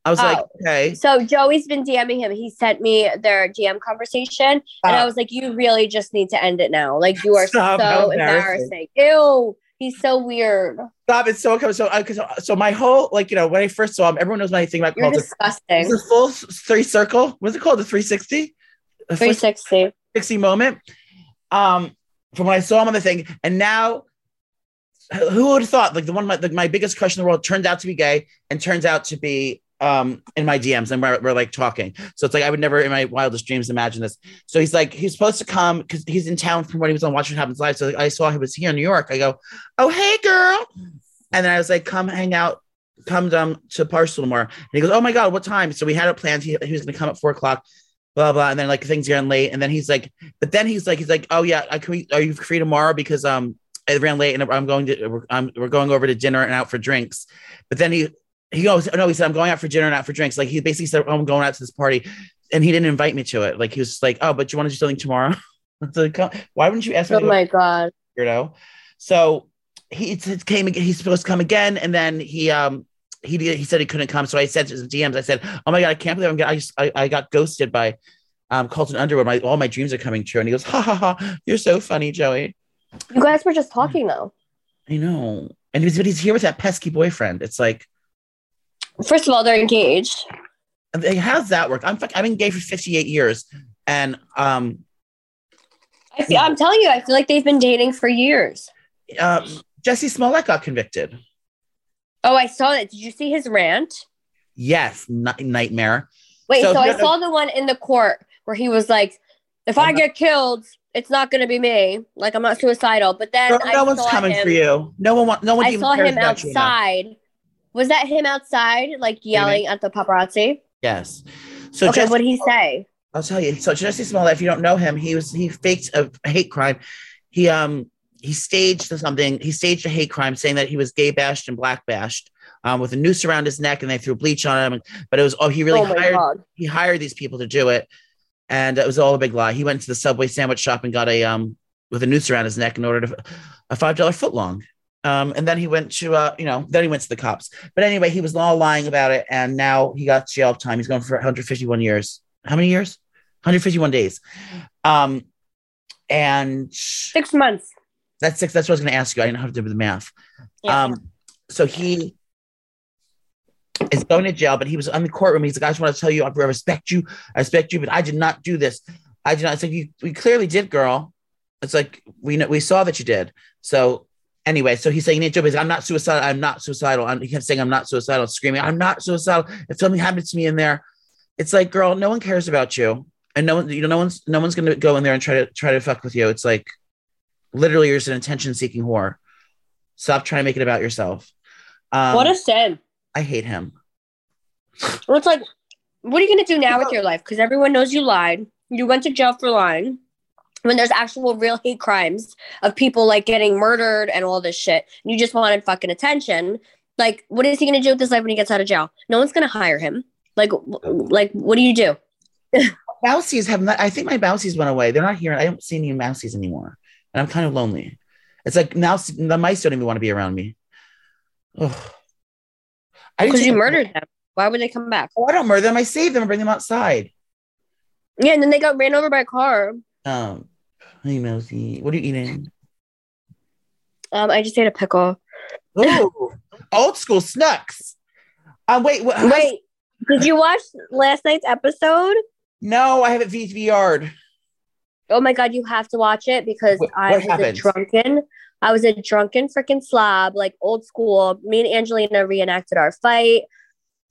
S2: I was like,
S3: Oh.
S2: okay.
S3: So Joey's been DMing him. He sent me their DM conversation, and I
S2: Uh,
S3: was like, "You really just need to end it now. Like you are
S2: Stop,
S3: so
S2: embarrassing.
S3: embarrassing. Ew, he's so weird.
S2: Stop! It's so so uh, uh, so my whole like you know when I first saw him, everyone knows my thing about
S3: You're
S2: the,
S3: disgusting."
S2: a full three circle. What's it called? The three sixty.
S3: Three sixty.
S2: Sixty moment. Um, from when I saw him on the thing, and now. Who would have thought? Like the one, my, like my biggest crush in the world turned out to be gay, and turns out to be um in my DMs, and we're, we're like talking. So it's like I would never in my wildest dreams imagine this. So he's like he's supposed to come because he's in town from when he was on Watch What Happens Live. So I saw he was here in New York. I go, oh hey girl, and then I was like, come hang out, come um, to Parcel tomorrow. And he goes, oh my god, what time? So we had a plan. He, he was gonna come at four o'clock. Blah blah, and then like things getting late, and then he's like, but then he's like, he's like, oh yeah, I can we, are you free tomorrow because um I ran late and I'm going to I'm, we're going over to dinner and out for drinks, but then he he goes no he said I'm going out for dinner not for drinks like he basically said oh, I'm going out to this party, and he didn't invite me to it like he was just like oh but you want to do something tomorrow, like, why wouldn't you ask me?
S3: Oh my god.
S2: weirdo. So he it came again. He's supposed to come again, and then he um he he said he couldn't come. So I said to his DMs, I said, "Oh my god, I can't believe I'm I just I, I got ghosted by um Colton Underwood. My all my dreams are coming true." And he goes, "Ha ha ha! You're so funny, Joey."
S3: You guys were just talking though.
S2: I know. And he's but he's here with that pesky boyfriend. It's like,
S3: First of all, they're engaged.
S2: how's that work? I'm I've been gay for 58 years, and um
S3: I feel, I'm telling you, I feel like they've been dating for years.
S2: uh, Jussie Smollett got convicted.
S3: Oh, I saw that. Did you see his rant?
S2: Yes, ni- nightmare.
S3: Wait,
S2: So
S3: so, I saw the one in the court where he was like, "If I
S2: I'm not-
S3: get killed, it's not going to be me. Like I'm not suicidal." But then
S2: Girl,
S3: I
S2: no one's coming
S3: him,
S2: for you. No one want. No one
S3: I saw him outside. Was that him outside, like yelling at the paparazzi?
S2: Yes. So
S3: okay,
S2: Jussie,
S3: what did he say?
S2: I'll tell you. So Jussie Smollett, if you don't know him, he was he faked a hate crime. He um he staged something. He staged a hate crime, saying that he was gay bashed and black bashed, um, with a noose around his neck, and they threw bleach on him. But it was oh he really
S3: oh
S2: hired
S3: god!
S2: he hired these people to do it, and it was all a big lie. He went to the Subway sandwich shop and got a um with a noose around his neck and ordered a, a five dollar foot long. Um, and then he went to uh, you know, then he went to the cops. But anyway, he was all lying about it, and now he got jail time. He's going for 151 years. How many years? 151 days. Um, and
S3: Six months.
S2: that's six. That's what I was going to ask you. I didn't know how to do the math.
S3: Yeah.
S2: Um, so he is going to jail, but he was in the courtroom. He's like, I just want to tell you, I respect you. I respect you, but I did not do this. I did not. It's like, you, we clearly did, girl. It's like, we know, we saw that you did. So anyway, so he's saying, you need to do it. He's like, I'm not suicidal. I'm not suicidal. And he kept saying, I'm not suicidal, screaming, I'm not suicidal. If something happened to me in there, it's like, girl, no one cares about you. And no one, you know, no one's, no one's going to go in there and try to, try to fuck with you. It's like, literally, you're just an attention seeking whore. Stop trying to make it about yourself. Um,
S3: what a sin.
S2: I hate him.
S3: Well, it's like, what are you going to do now with your life? Because everyone knows you lied. You went to jail for lying. When there's actual real hate crimes of people like getting murdered and all this shit, and you just wanted fucking attention. Like, what is he going to do with his life when he gets out of jail? No one's going to hire him. Like, like, what do you do?
S2: Mousies have not, I think my Mousies went away. They're not here. I don't see any Mousies anymore. And I'm kind of lonely. It's like now the mice don't even want to be around me. I
S3: Because you murdered them. Why would they come back?
S2: Oh, I don't murder them. I save them and bring them outside.
S3: Yeah, and then they got ran over by a car.
S2: Um, hey, Mousy, what are you eating?
S3: Um, I just ate a pickle.
S2: Oh, old school snacks. Um, wait, how's-
S3: Wait, did you watch last night's episode?
S2: No, I have it VR'd.
S3: Oh my god, you have to watch it because
S2: What-
S3: I was a drunken. I was a drunken freaking slob, like old school. Me and Angelina reenacted our fight.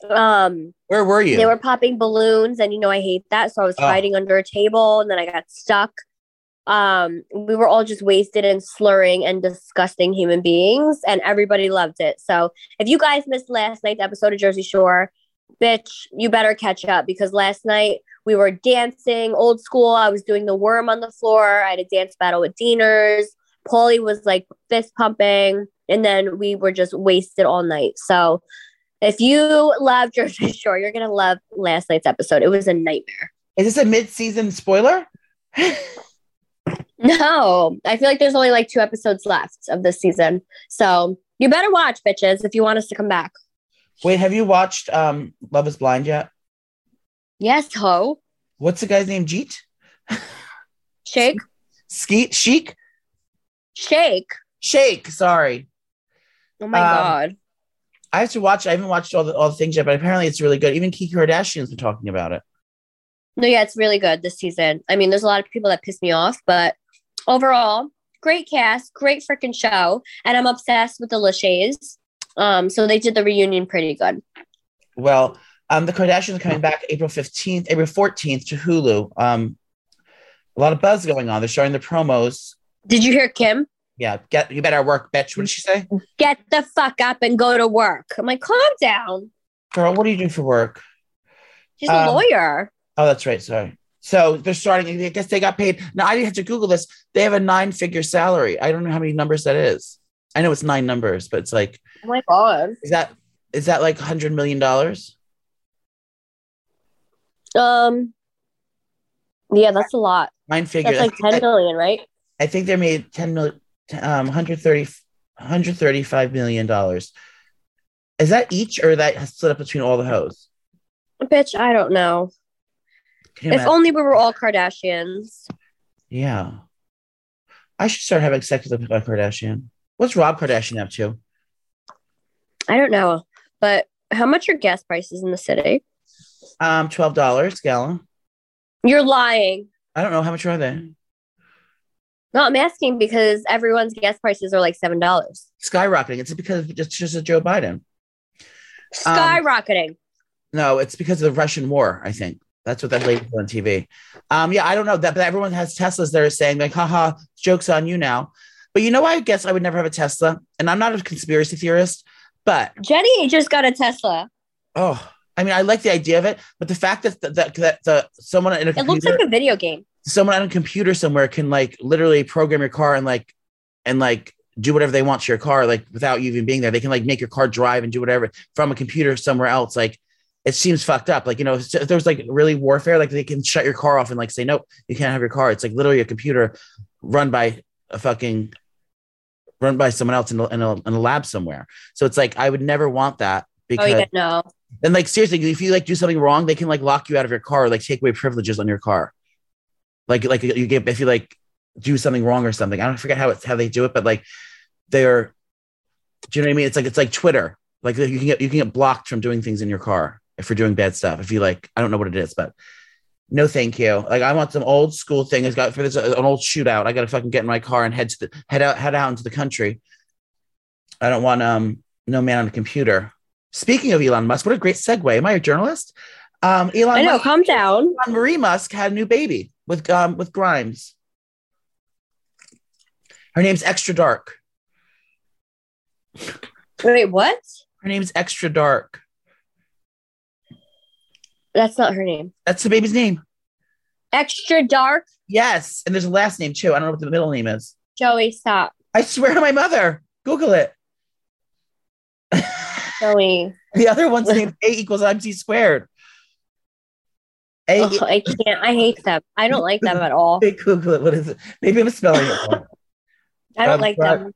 S3: Um,
S2: Where were you?
S3: they were popping balloons, and you know I hate that, so I was
S2: Oh.
S3: hiding under a table, and then I got stuck. Um, we were all just wasted and slurring and disgusting human beings, and everybody loved it. So if you guys missed last night's episode of Jersey Shore, bitch, you better catch up because last night we were dancing old school. I was doing the worm on the floor. I had a dance battle with Deaners. Pauly was like fist pumping, and then we were just wasted all night. So If you love Jersey Shore, you're gonna love last night's episode. It was a nightmare.
S2: Is this a mid-season spoiler?
S3: No, I feel like there's only like two episodes left of this season. So you better watch, bitches, if you want us to come back.
S2: Wait, have you watched um Love is Blind yet?
S3: Yes, ho.
S2: What's the guy's name? Jeet?
S3: Shake.
S2: Skeet? Chic?
S3: Shake.
S2: Shake, sorry.
S3: Oh my
S2: Um,
S3: god.
S2: I have to watch. I haven't watched all the all the things yet, but apparently it's really good. Even Kiki Kardashian's been talking about it.
S3: No, yeah, it's really good this season. I mean, there's a lot of people that piss me off, but overall, great cast, great freaking show. And I'm obsessed with the Lachey's. Um, so they did the reunion pretty good.
S2: Well, um, the Kardashians are coming back April fifteenth, April fourteenth to Hulu. Um, a lot of buzz going on. They're showing the promos.
S3: Did you hear Kim?
S2: Yeah, get you better work, bitch. What did she say?
S3: Get the fuck up and go to work. I'm like, calm down.
S2: Girl, what do you do for work?
S3: She's a
S2: Um,
S3: lawyer.
S2: Oh, that's right. Sorry. So they're starting. I guess they got paid. Now I didn't have to Google this. They have a nine-figure salary. I don't know how many numbers that is. I know it's nine numbers, but it's like,
S3: Oh my god.
S2: is that is that like hundred million dollars?
S3: Um yeah, that's a lot.
S2: Nine figures.
S3: That's like 10 million, right?
S2: I think they made 10 million, um, 130, 135 million dollars. Is that each or that split up between all the hoes?
S3: Bitch, I don't know. If
S2: imagine?
S3: only we were all Kardashians.
S2: yeah. I should start having sex with a Kardashian. What's Rob Kardashian up to?
S3: I don't know. But how much are gas prices in the city?
S2: Um, twelve dollars gallon.
S3: You're lying.
S2: I don't know how much are they.
S3: No, I'm asking because everyone's gas prices are like seven dollars.
S2: Skyrocketing. It's because it's just a Joe Biden. Um,
S3: Skyrocketing.
S2: No, it's because of the Russian war. I think that's what that lady on TV. Um, yeah, I don't know that, but everyone has Teslas. They're saying like, haha, jokes on you now. But you know, I guess I would never have a Tesla, and I'm not a conspiracy theorist, but
S3: Jenny just got a Tesla.
S2: oh, I mean, I like the idea of it, but the fact that that that, that the someone in a
S3: It looks like a video game.
S2: someone on a computer somewhere can like literally program your car and like and like do whatever they want to your car, like without you even being there. They can like make your car drive and do whatever from a computer somewhere else. Like it seems fucked up. Like, you know, if there was like really warfare, like they can shut your car off and like say, nope, you can't have your car. It's like literally a computer run by a fucking run by someone else in a, in a, in a lab somewhere. So it's like, I would never want that because Oh
S3: yeah, no.
S2: and like seriously, if you like do something wrong, they can like lock you out of your car, or, like take away privileges on your car. Like like you get if you like do something wrong or something. I don't forget how it's how they do it, but like they're do you know what I mean? It's like it's like Twitter. Like you can get you can get blocked from doing things in your car if you're doing bad stuff. If you like, I don't know what it is, but no, thank you. Like I want some old school thing. It's got for this an old shootout. I got to fucking get in my car and head to the head out head out into the country. I don't want um no man on a computer. Speaking of Elon Musk, what a great segue. Am I a journalist? Um, Elon,
S3: I know.
S2: Musk,
S3: Calm down.
S2: Elon Marie Musk had a new baby with um with Grimes. Her name's Extra Dark.
S3: Wait, what?
S2: Her name's Extra Dark.
S3: That's not her name.
S2: That's the baby's name.
S3: Extra dark.
S2: Yes, and there's a last name too. I don't know what the middle name is.
S3: Joey, stop.
S2: I swear to my mother. Google it.
S3: Joey.
S2: the other one's name A equals MC squared. A,
S3: Ugh, I can't. I hate them. I don't like them at all.
S2: Google it. What is it? Maybe I'm spelling it wrong.
S3: I don't
S2: Um,
S3: like them.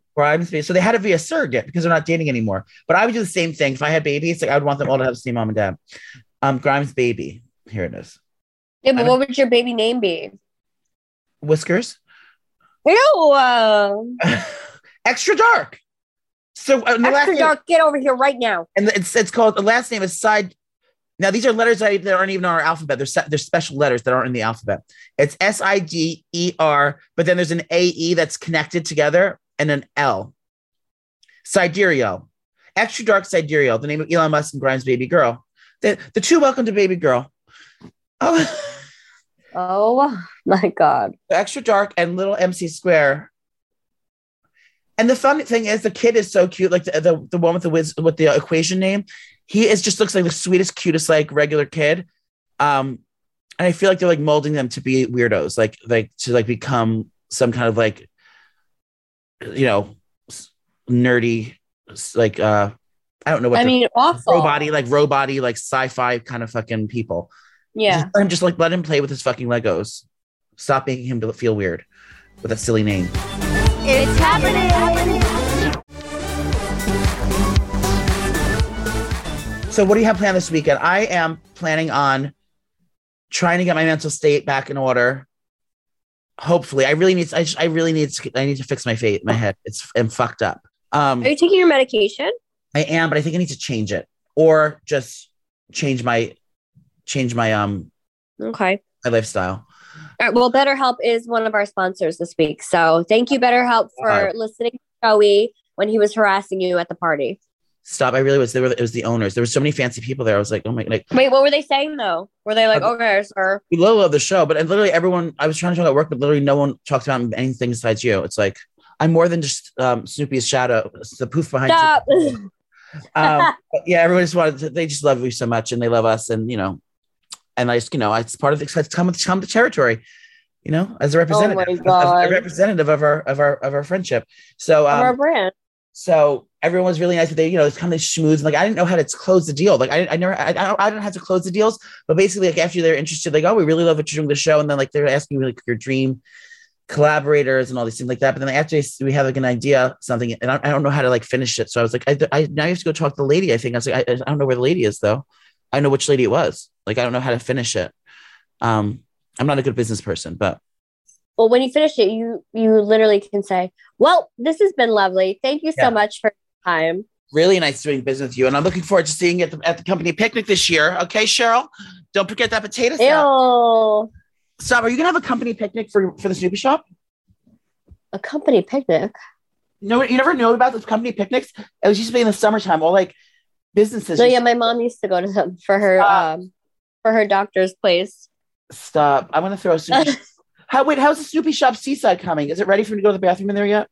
S2: So they had to be a surrogate because they're not dating anymore. But I would do the same thing. If I had babies, like I would want them all to have the same mom and dad. Um, Grimes baby. Here it is.
S3: Yeah, but
S2: don't-
S3: what would your baby name be?
S2: Whiskers.
S3: Ew.
S2: Extra dark. So uh, the last
S3: extra
S2: name,
S3: dark. Get over here right now.
S2: and it's it's called the last name is side. Now these are letters that, that aren't even on our alphabet. They're they're special letters that aren't in the alphabet. It's S I D E R, but then there's an A E that's connected together and an L. Sidereal, extra dark sidereal, the name of Elon Musk and Grimes' baby girl. The the two welcome to baby girl. Oh,
S3: Oh my god.
S2: extra dark and little MC square. And the funny thing is, the kid is so cute. Like the the, the one with the wiz, with the equation name, he is just looks like the sweetest, cutest, like regular kid. Um, and I feel like they're like molding them to be weirdos, like like to like become some kind of like, you know, nerdy, like uh, I don't know what
S3: I mean, awful.
S2: robot like robot like sci-fi kind of fucking people.
S3: Yeah.
S2: Just let him just like let him play with his fucking Legos. Stop making him feel weird with that silly name.
S1: It's happening.
S2: So what do you have planned this weekend? I am planning on trying to get my mental state back in order. Hopefully, I really need. I just, I really need. To, I need to fix my fate. My head. It's I'm fucked up. Um,
S3: Are you taking your medication?
S2: I am, but I think I need to change it or just change my change my um
S3: Okay.
S2: my lifestyle.
S3: All right, well, BetterHelp is one of our sponsors this week. So thank you, BetterHelp, for
S2: Wow.
S3: listening to Joey when he was harassing you at the party.
S2: Stop! I really was. There were. It was the owners. There were so many fancy people there. I was like, oh my, like
S3: Wait, what were they saying though? Were they like,
S2: Uh,
S3: okay, sir?
S2: we love the show, but literally everyone. I was trying to talk about work, but literally no one talked about anything besides you. It's like I'm more than just um, Snooki's shadow, it's the poof behind.
S3: Stop.
S2: um, but yeah, everyone just wanted. To, they just love you so much, and they love us, and you know, and I just you know, it's part of the it's come with come the territory. You know, as a representative,
S3: Oh God.
S2: a representative of our of our of our friendship. So um,
S3: our brand.
S2: so everyone was really nice. But they, you know, it's kind of schmooze. Like I didn't know how to close the deal. Like I, I never, I, I don't, I don't have to close the deals. But basically, like after they're interested, like, oh, we really love what you're doing the show, and then like they're asking you like your dream collaborators and all these things like that. But then after we have like an idea, something, and I, I don't know how to like finish it. So I was like, I, I now you have to go talk to the lady. I think I was like, I, I don't know where the lady is though. I know which lady it was. Like I don't know how to finish it. Um, I'm not a good business person, but
S3: Well, when you finish it, you you literally can say, "Well, this has been lovely. Thank you so much for your time."
S2: really nice doing business with you. And I'm looking forward to seeing you at the, at the company picnic this year. Okay, Cheryl, don't forget that potato salad.
S3: Ew,
S2: Stop. Are you gonna have a company picnic for for the Snooki shop?
S3: a company picnic.
S2: No, you never know about those company picnics. It was used to be in the summertime. All like businesses.
S3: No, yeah, my mom used to go to them for her
S2: Stop.
S3: um for her doctor's place.
S2: Stop. I'm gonna throw a Snooki. How wait? How's the Snooki shop Seaside coming? Is it ready for me to go to the bathroom in there yet?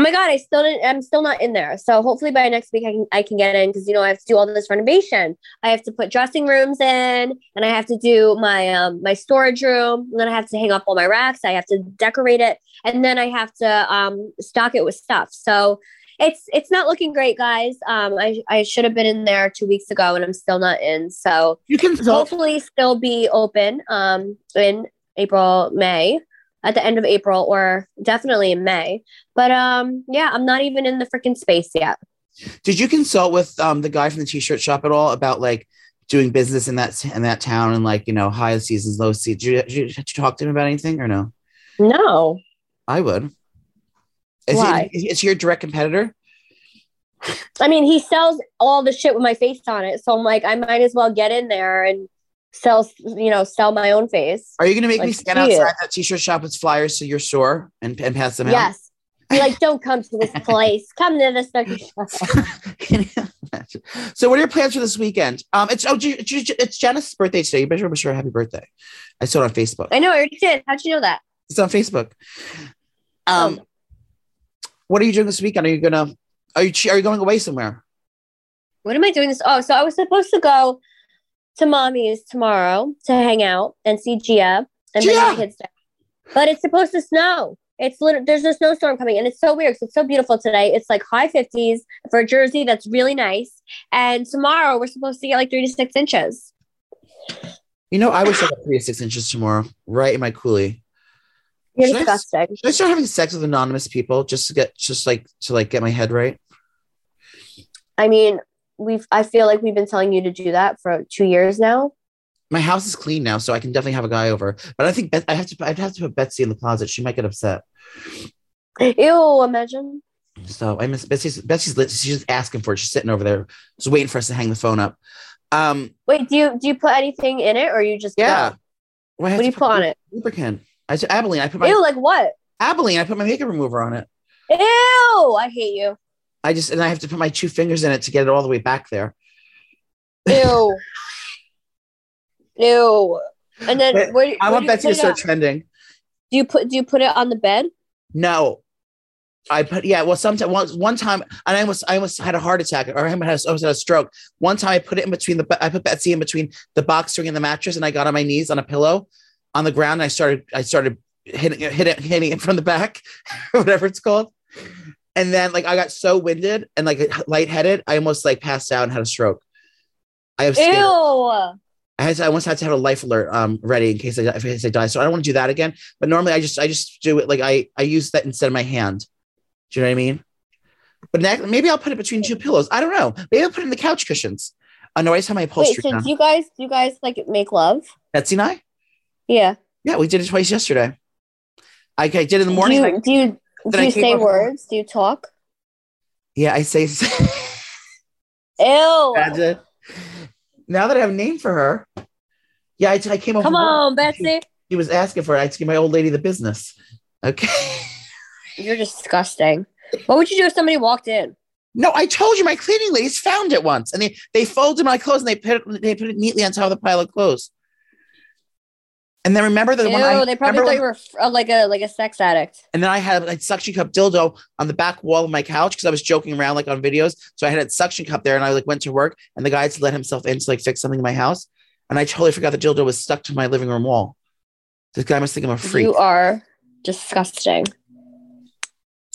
S3: Oh my god, I still didn't. I'm still not in there. So hopefully by next week I can I can get in because you know I have to do all this renovation. I have to put dressing rooms in, and I have to do my um my storage room. And then I have to hang up all my racks. I have to decorate it, and then I have to um stock it with stuff. So it's it's not looking great, guys. Um, I I should have been in there two weeks ago, and I'm still not in. So
S2: You can.
S3: Hopefully still be open um in April, May, at the end of April or definitely in May. But um yeah, I'm not even in the freaking space yet.
S2: did you consult with um the guy from the T-shirt shop at all about like doing business in that in that town and like you know high seasons, low seasons? Did you, did you, talk to him about anything or no?
S3: No.
S2: I would. Is
S3: Why?
S2: He, is he your direct competitor?
S3: I mean, he sells all the shit with my face on it. So I'm like, I might as well get in there and sell, you know, sell my own face.
S2: Are you going to make me stand
S3: it.
S2: outside that t-shirt shop with flyers to your store and, and pass them out?
S3: Yes. Be like, don't come to this place. Come to this fucking shop.
S2: Can you imagine? so, what are your plans for this weekend? Um, it's oh, it's Janice's birthday today. You better wish her a happy birthday. I saw it on Facebook.
S3: I know, I already did. How'd you know that?
S2: It's on Facebook. Um,
S3: Oh.
S2: what are you doing this weekend? Are you gonna? Are you are you going away somewhere?
S3: What am I doing this? Oh, so I was supposed to go to mommy's tomorrow to hang out and see Gia and bring the kids down. But it's supposed to snow. It's lit- there's a snowstorm coming and it's so weird 'cause it's so beautiful today. It's like high 50s for Jersey. That's really nice. And tomorrow we're supposed to get like three to six inches.
S2: You know, I wish I got three to six inches tomorrow, right in my coolie.
S3: You're
S2: Should I
S3: disgusting.
S2: Should I start having sex with anonymous people just to get just like to like get my head right?
S3: I mean, we've I feel like we've been telling you to do that for two years now.
S2: My house is clean now, so I can definitely have a guy over. But I think Bet- I have to. I'd have to put Betsy in the closet. She might get upset.
S3: Ew, imagine.
S2: So I miss Betsy's. Betsy's lit. She's just asking for it. She's sitting over there, just waiting for us to hang the phone up. Um,
S3: Wait, do you do you put anything in it or you just
S2: yeah. Well,
S3: What do you put on it?
S2: Lubricant. I said Abilene. I put my
S3: Ew, like what?
S2: Abilene. I put my makeup remover on it.
S3: Ew, I hate you.
S2: I just and I have to put my two fingers in it to get it all the way back there.
S3: Ew. Ew. And then
S2: Wait,
S3: where,
S2: I
S3: where
S2: want Betsy to start trending.
S3: Do you put do you put it on the bed?
S2: No. I put yeah. Well, sometimes one, one time, and I almost I almost had a heart attack, or I almost almost had a stroke. One time, I put it in between the I put Betsy in between the box spring and the mattress, and I got on my knees on a pillow on the ground. And I started I started hitting hitting hitting it from the back, whatever it's called. And then like I got so winded and like lightheaded, I almost like passed out and had a stroke. I have scared.
S3: Ew.
S2: I had to, I almost had to have a life alert um ready in case I in case I die. So I don't want to do that again. But normally I just I just do it like I I use that instead of my hand. Do you know what I mean? But next, maybe I'll put it between two pillows. I don't know. Maybe I'll put it in the couch cushions. I know I just have my
S3: Wait, so do you guys do you guys like make love?
S2: Betsy and I.
S3: Yeah.
S2: Yeah, we did it twice yesterday. I, I did it in the morning.
S3: Do you do you, do
S2: I
S3: you
S2: came
S3: say
S2: over-
S3: words? Do you talk?
S2: yeah, I say.
S3: Ew.
S2: Imagine. Uh, now that I have a name for her, yeah, I, I came over.
S3: Come on, Betsy.
S2: He was asking for it. I had give my old lady the business. Okay.
S3: You're disgusting. What would you do if somebody walked in?
S2: No, I told you my cleaning ladies found it once, and they they folded my clothes and they put it, they put it neatly on top of the pile of clothes. And then remember the
S3: Ew,
S2: one I
S3: they probably thought you were uh, like a like a sex addict.
S2: and then I had a suction cup dildo on the back wall of my couch because I was joking around like on videos. So I had a suction cup there, and I like went to work, and the guy had to let himself in to like fix something in my house, and I totally forgot the dildo was stuck to my living room wall. This guy must think I'm a freak.
S3: You are disgusting.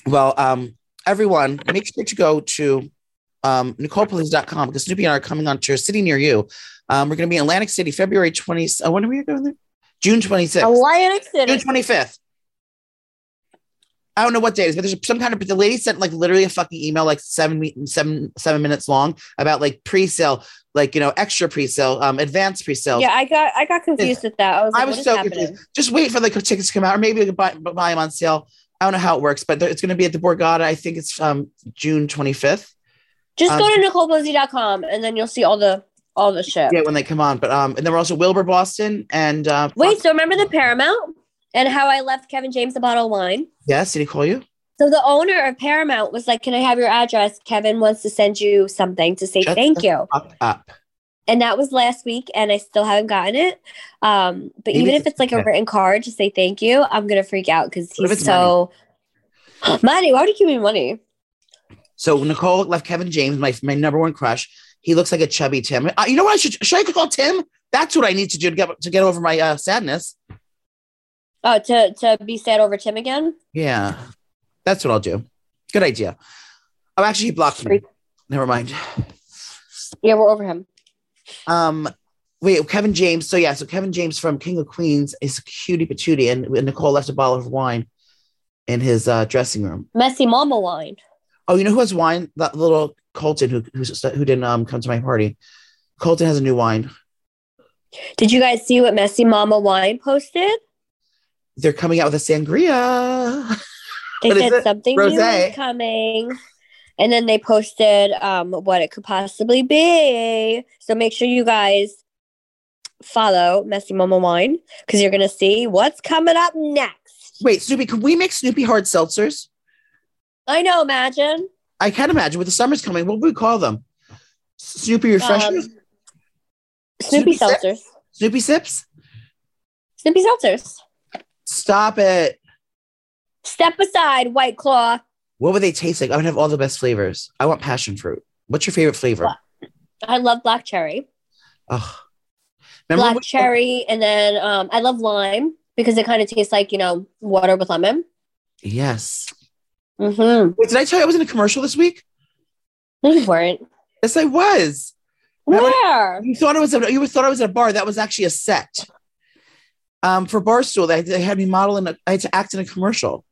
S2: Well, um, everyone, make sure to go to um, NicolePolizzi.com because Snooki and I are coming on to a city near you. Um, we're going to be in Atlantic City, February 20th. Oh, when are we going there? June 26th.
S3: Atlantic
S2: June 25th. I don't know what day it is, but there's some kind of. The lady sent like literally a fucking email, like seven, seven, seven minutes long about like pre-sale, like you know, extra pre-sale, um, advanced pre-sale.
S3: Yeah, I got I got confused with that. I was like,
S2: I was so confused. Just wait for the tickets to come out, or maybe we could buy, buy them on sale. I don't know how it works, but it's going to be at the Borgata. I think it's um June 25th.
S3: Just
S2: Um,
S3: go to NicolePolizzi.com and then you'll see all the all the shit.
S2: Yeah, when they come on. But um, and then we're also Wilbur Boston and uh,
S3: Wait, so remember the Paramount and how I left Kevin James a bottle of wine?
S2: yes, did he call you?
S3: So the owner of Paramount was like, "Can I have your address? Kevin wants to send you something to say
S2: Shut
S3: thank you."
S2: Up, up.
S3: And that was last week, and I still haven't gotten it. Um, but
S2: Maybe
S3: even if it's like a written card to say thank you, I'm gonna freak out because he's so money. Why would you give me money?
S2: So Nicole left Kevin James, my my number one crush. He looks like a chubby Tim. Uh, you know what? I should should I call Tim? That's what I need to do to get to get over my uh, sadness.
S3: Oh, to to be sad over Tim again?
S2: Yeah, that's what I'll do. Good idea. Oh, actually, he blocked me. Never mind.
S3: Yeah, we're over him.
S2: Um, wait, Kevin James. So yeah, so Kevin James from King of Queens is cutie patootie, and Nicole left a bottle of wine in his uh, dressing room.
S3: Messy Mama wine.
S2: Oh, you know who has wine? That little Colton who who's, who didn't um come to my party. Colton has a new wine.
S3: Did you guys see what Messy Mama wine posted?
S2: They're coming out with a sangria.
S3: They
S2: What
S3: said something new is coming. And then they posted um, what it could possibly be. So make sure you guys follow Messy Mama Wine because you're going to see what's coming up next.
S2: Wait, Snooki, can we make Snooki hard seltzers?
S3: I know, imagine.
S2: I can't imagine with the summer's coming. What would we call them? Snooki refreshers?
S3: Um,
S2: Snooki Snooki?
S3: Seltzers.
S2: Snooki sips?
S3: Snooki Seltzers.
S2: Stop it.
S3: Step aside, White Claw.
S2: What would they taste like? I would have all the best flavors. I want passion fruit. What's your favorite flavor?
S3: I love black cherry.
S2: Oh. Remember
S3: black cherry. And then um, I love lime because it kind of tastes like, you know, water with lemon.
S2: Yes.
S3: Mm-hmm.
S2: Wait, did I tell you I was in a commercial this week?
S3: No, you weren't.
S2: Yes, I was.
S3: Where?
S2: You thought it was a, you thought I was at a bar. That was actually a set. Um, for Barstool, they, they had me model in a, I had to act in a commercial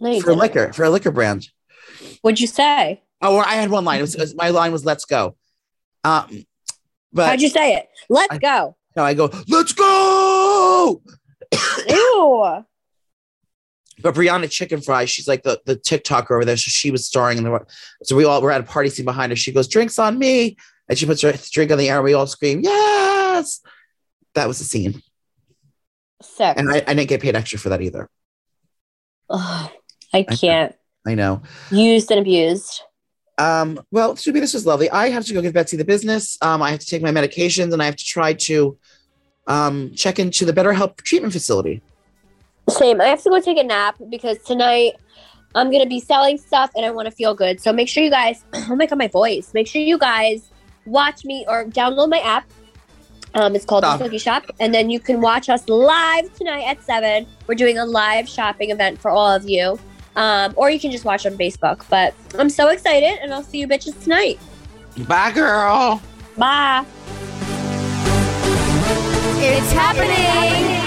S3: No,
S2: for a
S3: didn't.
S2: liquor, for a liquor brand.
S3: What'd you say?
S2: Oh, I had one line. It was, it was- my line was "Let's go." Um, but
S3: How'd you say it? Let's
S2: I-
S3: go.
S2: no, I go "Let's go."
S3: Ew.
S2: But Brianna Chickenfry, she's like the the TikToker over there. So she was starring in the. So we all were at a party scene behind her. She goes, "Drinks on me," and she puts her drink on the air. and We all scream, "Yes!" That was the scene,
S3: Sick.
S2: and I, I didn't get paid extra for that either.
S3: Ugh, I can't.
S2: I know.
S3: Used and abused.
S2: Um, well, Subi, this was lovely. I have to go give Betsy the business. Um, I have to take my medications and I have to try to um, check into the BetterHelp treatment facility.
S3: Same. I have to go take a nap because tonight I'm gonna be selling stuff and I want to feel good. So make sure you guys. Oh my god, my voice. Make sure you guys watch me or download my app. Um, it's called
S2: Stop.
S3: the Snooki Shop, and then you can watch us live tonight at seven. We're doing a live shopping event for all of you. Um, or you can just watch on Facebook. But I'm so excited, and I'll see you bitches tonight.
S2: Bye, girl.
S3: Bye.
S1: It's happening.